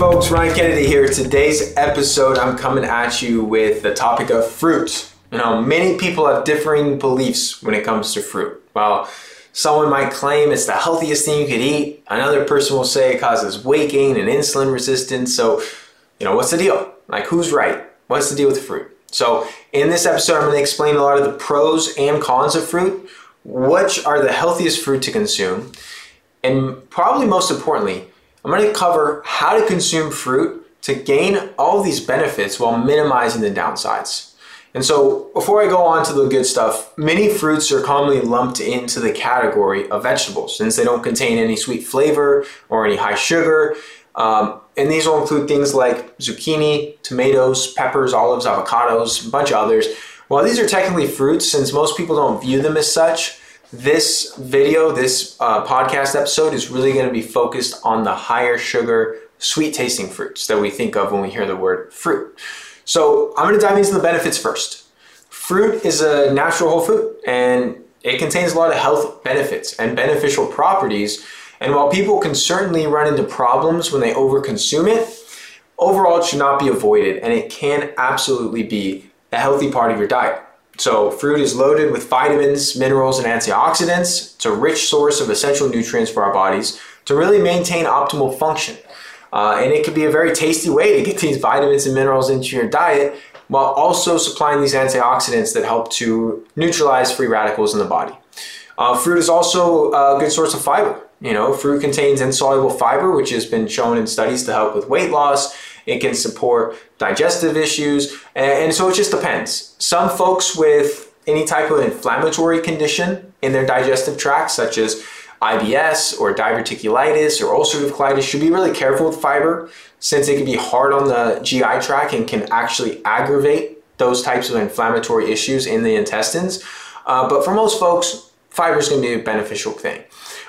folks, Ryan Kennedy here. Today's episode, I'm coming at you with the topic of fruit. You know, many people have differing beliefs when it comes to fruit. While someone might claim it's the healthiest thing you could eat, another person will say it causes weight gain and insulin resistance. So, you know, what's the deal? Like, who's right? What's the deal with fruit? So, in this episode, I'm going to explain a lot of the pros and cons of fruit, which are the healthiest fruit to consume, and probably most importantly, I'm going to cover how to consume fruit to gain all these benefits while minimizing the downsides. And so, before I go on to the good stuff, many fruits are commonly lumped into the category of vegetables since they don't contain any sweet flavor or any high sugar. Um, and these will include things like zucchini, tomatoes, peppers, olives, avocados, a bunch of others. While these are technically fruits, since most people don't view them as such, this video, this uh, podcast episode is really going to be focused on the higher sugar, sweet tasting fruits that we think of when we hear the word fruit. So I'm going to dive into the benefits first. Fruit is a natural whole food and it contains a lot of health benefits and beneficial properties. And while people can certainly run into problems when they overconsume it, overall it should not be avoided and it can absolutely be a healthy part of your diet. So, fruit is loaded with vitamins, minerals, and antioxidants. It's a rich source of essential nutrients for our bodies to really maintain optimal function. Uh, and it can be a very tasty way to get these vitamins and minerals into your diet while also supplying these antioxidants that help to neutralize free radicals in the body. Uh, fruit is also a good source of fiber. You know, fruit contains insoluble fiber, which has been shown in studies to help with weight loss it can support digestive issues, and, so it just depends. Some folks with any type of inflammatory condition in their digestive tract, such as IBS or diverticulitis or ulcerative colitis, should be really careful with fiber since it can be hard on the GI tract and can actually aggravate those types of inflammatory issues in the intestines. Uh, but for most folks, fiber is going to be a beneficial thing.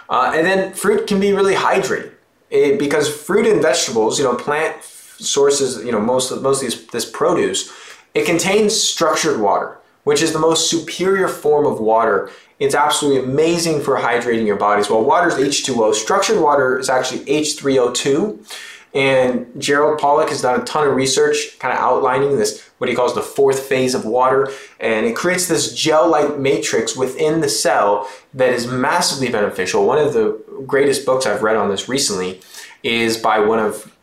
Uh, and then fruit can be really hydrating it, because fruit and vegetables, you know, plant sources, you know, most of most of these, this produce, it contains structured water, which is the most superior form of water. It's absolutely amazing for hydrating your bodies. Well, water is H2O. Structured water is actually H3O2. And Gerald Pollack has done a ton of research kind of outlining this, what he calls the fourth phase of water. And it creates this gel like matrix within the cell that is massively beneficial. One of the greatest books I've read on this recently is by one of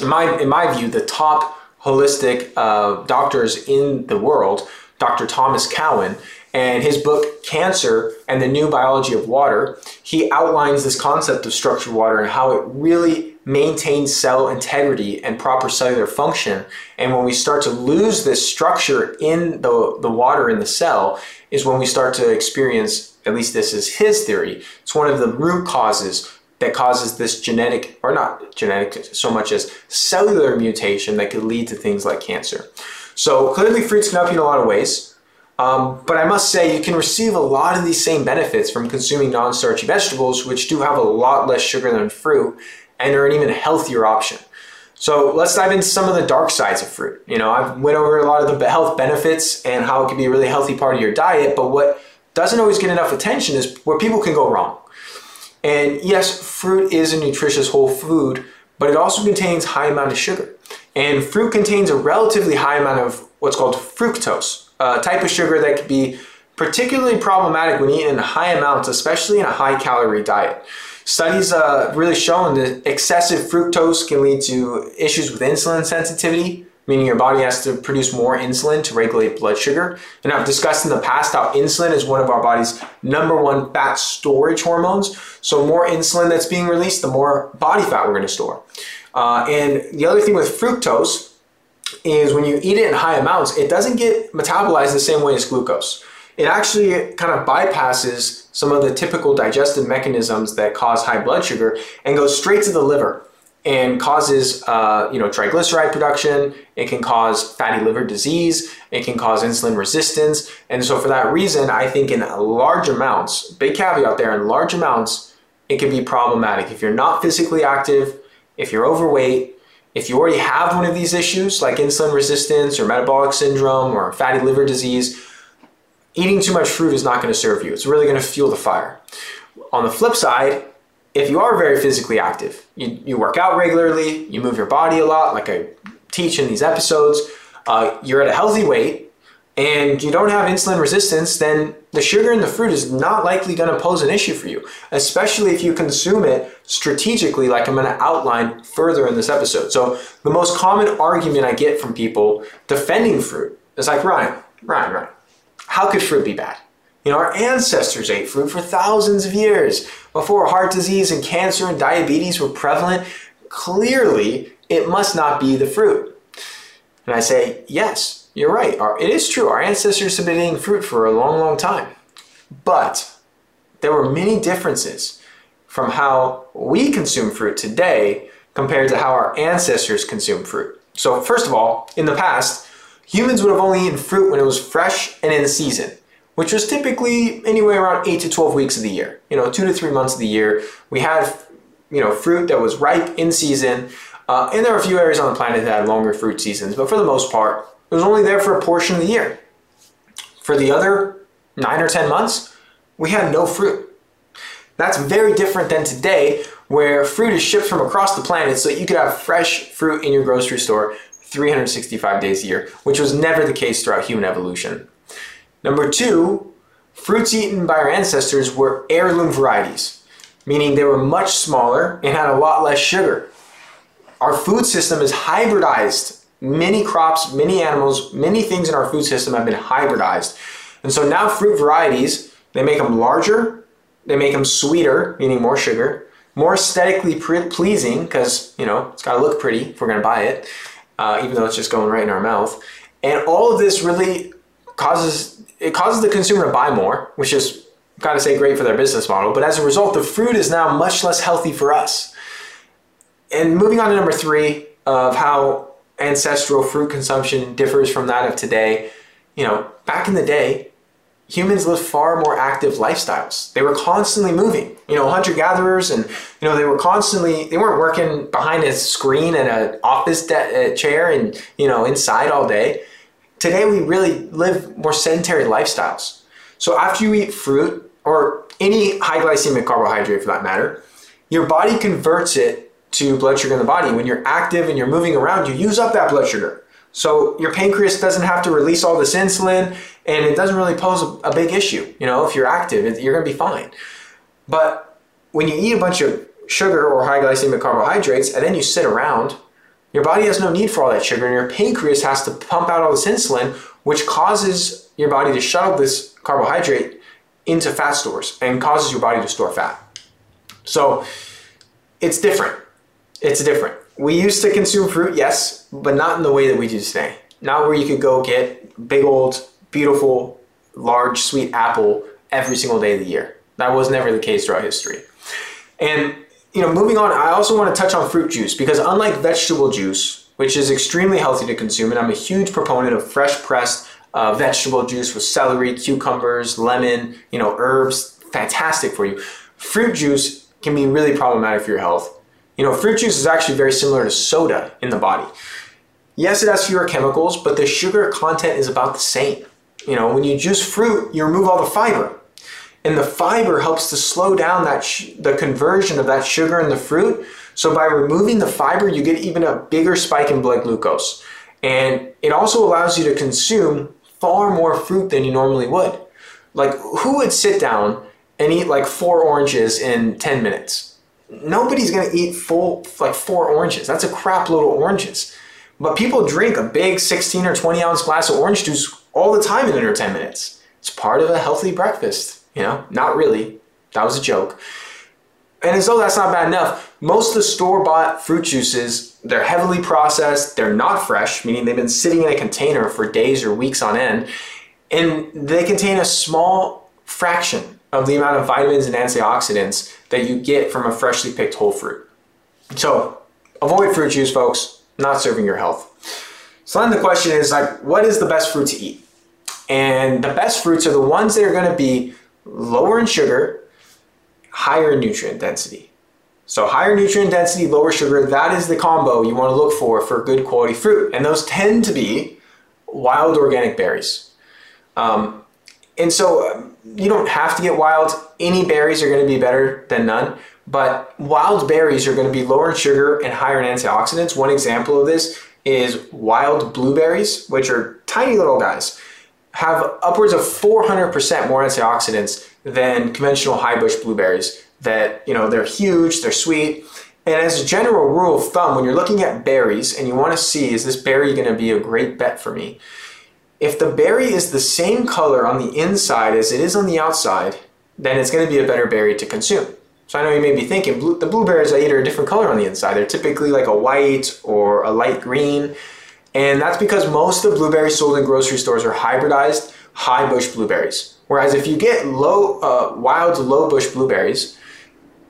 in my in my view, the top holistic uh, doctors in the world, Dr. Thomas Cowan, and his book Cancer and the New Biology of Water, he outlines this concept of structured water and how it really maintains cell integrity and proper cellular function. And when we start to lose this structure in the, the water in the cell, is when we start to experience, at least this is his theory, it's one of the root causes that causes this genetic, or not genetic so much as cellular mutation that could lead to things like cancer. So clearly fruits can help you in a lot of ways. Um, but I must say, you can receive a lot of these same benefits from consuming non starchy vegetables, which do have a lot less sugar than fruit and are an even healthier option. So let's dive into some of the dark sides of fruit. You know, I've went over a lot of the health benefits and how it can be a really healthy part of your diet, but what doesn't always get enough attention is where people can go wrong. And yes, fruit is a nutritious whole food, but it also contains high amount of sugar. And fruit contains a relatively high amount of what's called fructose, a type of sugar that can be particularly problematic when eaten in high amounts, especially in a high calorie diet. Studies uh, really shown that excessive fructose can lead to issues with insulin sensitivity, meaning your body has to produce more insulin to regulate blood sugar. And I've discussed in the past how insulin is one of our body's number one fat storage hormones. So, more insulin that's being released, the more body fat we're going to store. Uh, and the other thing with fructose is when you eat it in high amounts, it doesn't get metabolized the same way as glucose. It actually kind of bypasses some of the typical digestive mechanisms that cause high blood sugar and goes straight to the liver and causes uh, you know triglyceride production. It can cause fatty liver disease. It can cause insulin resistance. And so for that reason i think in large amounts big caveat there in large amounts it can be problematic. If you're not physically active if you're overweight if you already have one of these issues like insulin resistance or metabolic syndrome or fatty liver disease eating too much fruit is not going to serve you. It's really going to fuel the fire. On the flip side if you are very physically active, you, you work out regularly, you move your body a lot, like I teach in these episodes, uh, you're at a healthy weight, and you don't have insulin resistance, then the sugar in the fruit is not likely going to pose an issue for you, especially if you consume it strategically, like I'm going to outline further in this episode. So, the most common argument I get from people defending fruit is like, Ryan, Ryan, Ryan, how could fruit be bad? You know, our ancestors ate fruit for thousands of years before heart disease and cancer and diabetes were prevalent. Clearly, it must not be the fruit. And I say, yes, you're right. Our, it is true. Our ancestors have been eating fruit for a long, long time. But there were many differences from how we consume fruit today compared to how our ancestors consumed fruit. So, first of all, in the past, humans would have only eaten fruit when it was fresh and in season, which was typically anywhere around 8 to 12 weeks of the year. You know, 2 to 3 months of the year. We had, you know, fruit that was ripe in season. Uh, and there are a few areas on the planet that had longer fruit seasons, but for the most part, it was only there for a portion of the year. For the other nine or 10 months, we had no fruit. That's very different than today, where fruit is shipped from across the planet so that you could have fresh fruit in your grocery store 365 days a year, which was never the case throughout human evolution. Number two, fruits eaten by our ancestors were heirloom varieties, meaning they were much smaller and had a lot less sugar. Our food system is hybridized many crops, many animals, many things in our food system have been hybridized. And so now fruit varieties, they make them larger, they make them sweeter, meaning more sugar, more aesthetically pleasing, because, you know, it's got to look pretty if we're going to buy it, uh, even though it's just going right in our mouth. And all of this really causes, it causes the consumer to buy more, which is, gotta say, great for their business model. But as a result, the fruit is now much less healthy for us. And moving on to number three of how ancestral fruit consumption differs from that of today. You know, back in the day, humans lived far more active lifestyles. They were constantly moving. You know, hunter gatherers, and you know they were constantly. They weren't working behind a screen and an office de- chair and you know inside all day. Today we really live more sedentary lifestyles. So after you eat fruit or any high glycemic carbohydrate for that matter, your body converts it to blood sugar in the body. When you're active and you're moving around, you use up that blood sugar. So your pancreas doesn't have to release all this insulin and it doesn't really pose a, big issue. You know, if you're active, you're going to be fine. But when you eat a bunch of sugar or high glycemic carbohydrates and then you sit around, your body has no need for all that sugar and your pancreas has to pump out all this insulin, which causes your body to shuttle this carbohydrate into fat stores and causes your body to store fat. So it's different. It's different. We used to consume fruit, yes, but not in the way that we do today. Not where you could go get big old, beautiful, large, sweet apple every single day of the year. That was never the case throughout history. And you know, moving on, I also want to touch on fruit juice because unlike vegetable juice, which is extremely healthy to consume, and I'm a huge proponent of fresh pressed uh, vegetable juice with celery, cucumbers, lemon, you know, herbs, fantastic for you. Fruit juice can be really problematic for your health. You know, fruit juice is actually very similar to soda in the body. Yes, it has fewer chemicals, but the sugar content is about the same. You know, when you juice fruit, you remove all the fiber. And the fiber helps to slow down that the conversion of that sugar in the fruit. So by removing the fiber, you get even a bigger spike in blood glucose. And it also allows you to consume far more fruit than you normally would. Like who would sit down and eat like four oranges in 10 minutes? nobody's going to eat full like four oranges. That's a crap load of oranges. But people drink a big 16 or 20 ounce glass of orange juice all the time in under 10 minutes. It's part of a healthy breakfast, you know? Not really. That was a joke. And as though that's not bad enough, most of the store bought fruit juices, they're heavily processed, they're not fresh, meaning they've been sitting in a container for days or weeks on end, and they contain a small fraction of the amount of vitamins and antioxidants that you get from a freshly picked whole fruit. So avoid fruit juice, folks, not serving your health. So then the question is like, what is the best fruit to eat? And the best fruits are the ones that are going to be lower in sugar, higher in nutrient density. So higher nutrient density, lower sugar, that is the combo you want to look for for good quality fruit. And those tend to be wild organic berries. Um, And so um, you don't have to get wild. Any berries are going to be better than none. But wild berries are going to be lower in sugar and higher in antioxidants. One example of this is wild blueberries, which are tiny little guys, have upwards of 400% more antioxidants than conventional high bush blueberries. That, you know, they're huge, they're sweet. And as a general rule of thumb, when you're looking at berries and you want to see, is this berry going to be a great bet for me? If the berry is the same color on the inside as it is on the outside, then it's going to be a better berry to consume. So I know you may be thinking, the blueberries I eat are a different color on the inside. They're typically like a white or a light green. And that's because most of the blueberries sold in grocery stores are hybridized high bush blueberries. Whereas if you get low, uh, wild low bush blueberries,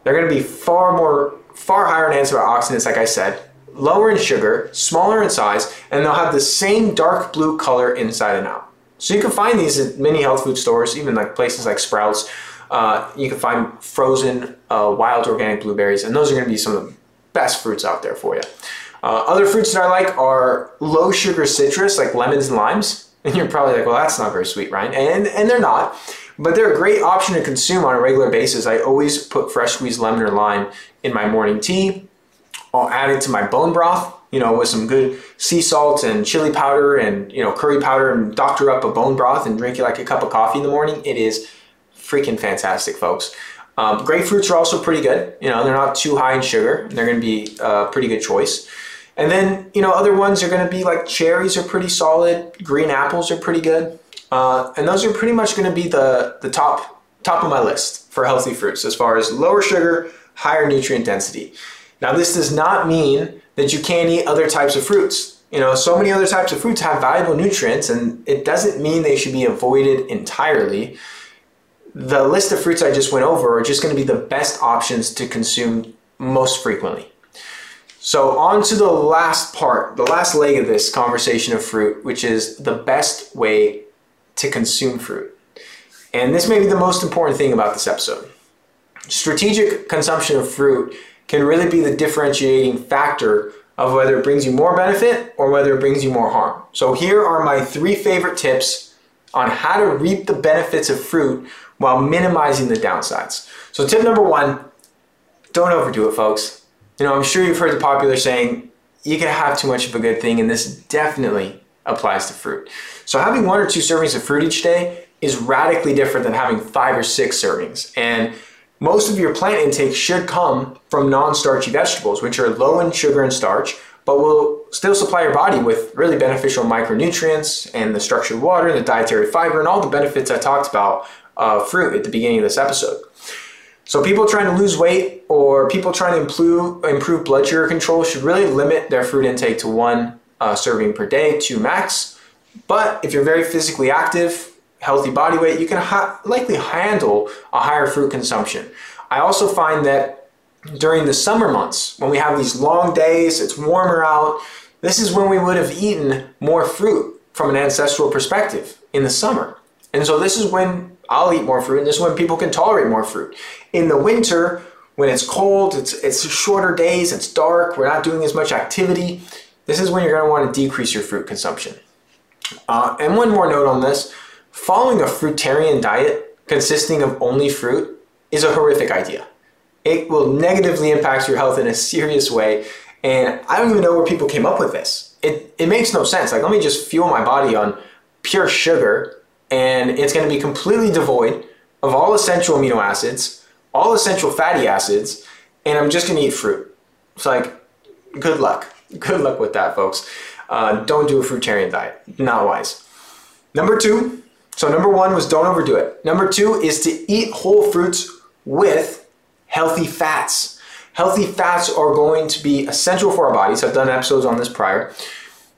they're going to be far more, far higher in antioxidants, like I said, lower in sugar, smaller in size, and they'll have the same dark blue color inside and out. So you can find these at many health food stores, even like places like Sprouts. Uh, you can find frozen uh, wild organic blueberries, and those are going to be some of the best fruits out there for you. Uh, other fruits that I like are low sugar citrus, like lemons and limes. And you're probably like, well, that's not very sweet, Ryan. And, and they're not. But they're a great option to consume on a regular basis. I always put fresh squeezed lemon or lime in my morning tea. I'll add it to my bone broth, you know, with some good sea salt and chili powder and, you know, curry powder and doctor up a bone broth and drink it like a cup of coffee in the morning. It is freaking fantastic, folks. Um, grapefruits are also pretty good. You know, they're not too high in sugar. They're going to be a pretty good choice. And then, you know, other ones are going to be like cherries are pretty solid. Green apples are pretty good. Uh, and those are pretty much going to be the, the top, top of my list for healthy fruits as far as lower sugar, higher nutrient density. Now, this does not mean that you can't eat other types of fruits. You know, so many other types of fruits have valuable nutrients, and it doesn't mean they should be avoided entirely. The list of fruits I just went over are just going to be the best options to consume most frequently. So, on to the last part, the last leg of this conversation of fruit, which is the best way to consume fruit. And this may be the most important thing about this episode. Strategic consumption of fruit can really be the differentiating factor of whether it brings you more benefit or whether it brings you more harm. So, here are my three favorite tips on how to reap the benefits of fruit while minimizing the downsides. So, tip number one don't overdo it, folks. You know, I'm sure you've heard the popular saying, you can have too much of a good thing, and this definitely applies to fruit. So having one or two servings of fruit each day is radically different than having five or six servings. And most of your plant intake should come from non-starchy vegetables, which are low in sugar and starch, but will still supply your body with really beneficial micronutrients and the structured water, and the dietary fiber, and all the benefits I talked about of fruit at the beginning of this episode. So people trying to lose weight or people trying to improve, improve blood sugar control should really limit their fruit intake to one uh, serving per day, two max. But if you're very physically active, healthy body weight, you can ha- likely handle a higher fruit consumption. I also find that during the summer months, when we have these long days, it's warmer out, this is when we would have eaten more fruit from an ancestral perspective in the summer. And so this is when I'll eat more fruit, and this is when people can tolerate more fruit. In the winter, when it's cold, it's, it's shorter days, it's dark, we're not doing as much activity, this is when you're going to want to decrease your fruit consumption. Uh, and one more note on this following a fruitarian diet consisting of only fruit is a horrific idea. It will negatively impact your health in a serious way. And I don't even know where people came up with this. It, it makes no sense. Like, let me just fuel my body on pure sugar, and it's going to be completely devoid of all essential amino acids, all essential fatty acids, and I'm just going to eat fruit. It's like, good luck. Good luck with that, folks. Uh, don't do a fruitarian diet. Not wise. Number two, so number one was don't overdo it. Number two is to eat whole fruits with healthy fats. Healthy fats are going to be essential for our bodies. I've done episodes on this prior.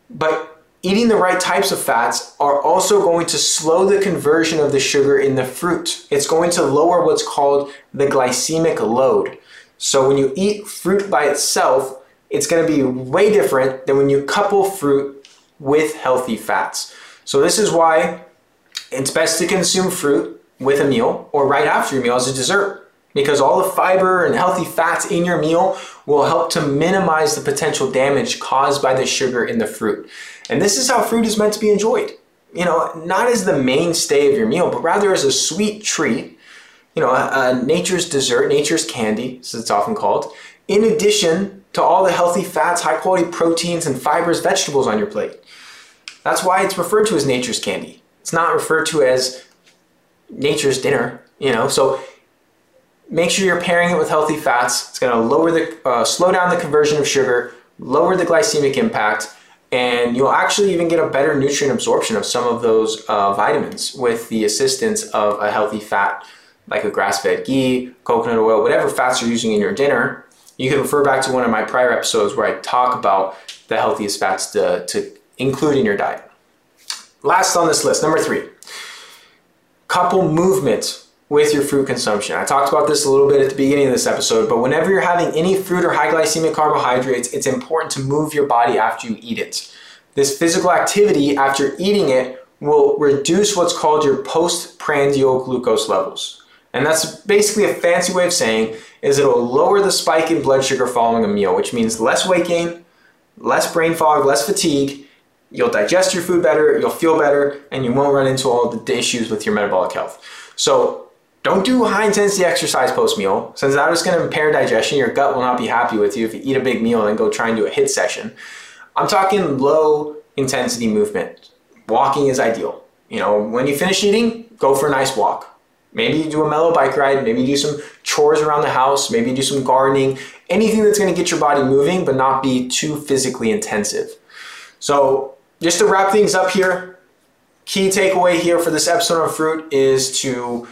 But eating the right types of fats are also going to slow the conversion of the sugar in the fruit. It's going to lower what's called the glycemic load. So when you eat fruit by itself, it's going to be way different than when you couple fruit with healthy fats. So this is why it's best to consume fruit with a meal or right after your meal as a dessert because all the fiber and healthy fats in your meal will help to minimize the potential damage caused by the sugar in the fruit. And this is how fruit is meant to be enjoyed. you know, not as the mainstay of your meal, but rather as a sweet treat, you know, a, nature's dessert, nature's candy, as it's often called, in addition to all the healthy fats, high quality proteins, and fibers, vegetables on your plate. That's why it's referred to as nature's candy. It's not referred to as nature's dinner, you know. So make sure you're pairing it with healthy fats. It's going to lower the, uh, slow down the conversion of sugar, lower the glycemic impact, and you'll actually even get a better nutrient absorption of some of those uh, vitamins with the assistance of a healthy fat like a grass-fed ghee, coconut oil, whatever fats you're using in your dinner. You can refer back to one of my prior episodes where I talk about the healthiest fats to, to include in your diet. Last on this list, number three, couple movement with your fruit consumption. I talked about this a little bit at the beginning of this episode, but whenever you're having any fruit or high glycemic carbohydrates, it's important to move your body after you eat it. This physical activity after eating it will reduce what's called your postprandial glucose levels. And that's basically a fancy way of saying is it'll lower the spike in blood sugar following a meal, which means less weight gain, less brain fog, less fatigue. You'll digest your food better, you'll feel better, and you won't run into all the issues with your metabolic health. So don't do high intensity exercise post meal, since that is going to impair digestion. Your gut will not be happy with you if you eat a big meal and then go try and do a HIIT session. I'm talking low intensity movement. Walking is ideal. You know, when you finish eating, go for a nice walk. Maybe you do a mellow bike ride, maybe you do some chores around the house, maybe you do some gardening, anything that's going to get your body moving but not be too physically intensive. So, just to wrap things up here, key takeaway here for this episode on fruit is to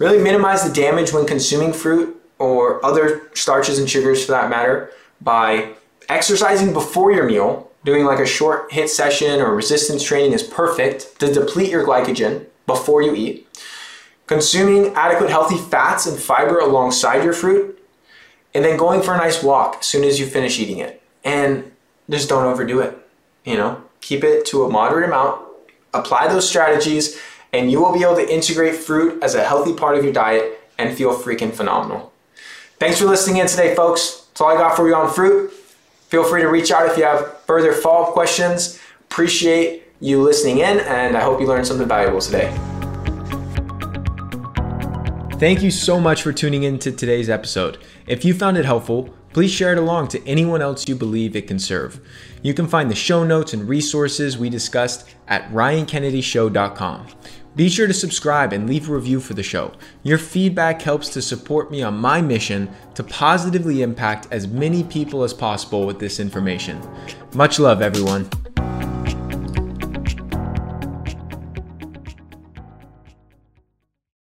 Really minimize the damage when consuming fruit or other starches and sugars for that matter by exercising before your meal. Doing like a short HIIT session or resistance training is perfect to deplete your glycogen before you eat. Consuming adequate healthy fats and fiber alongside your fruit, and then going for a nice walk as soon as you finish eating it. And just don't overdo it. You know, keep it to a moderate amount. Apply those strategies and you will be able to integrate fruit as a healthy part of your diet and feel freaking phenomenal. Thanks for listening in today, folks. That's all I got for you on fruit. Feel free to reach out if you have further follow up questions. Appreciate you listening in, and I hope you learned something valuable today. Thank you so much for tuning in to today's episode. If you found it helpful, please share it along to anyone else you believe it can serve. You can find the show notes and resources we discussed at ryankennedyshow.com. Be sure to subscribe and leave a review for the show. Your feedback helps to support me on my mission to positively impact as many people as possible with this information. Much love, everyone.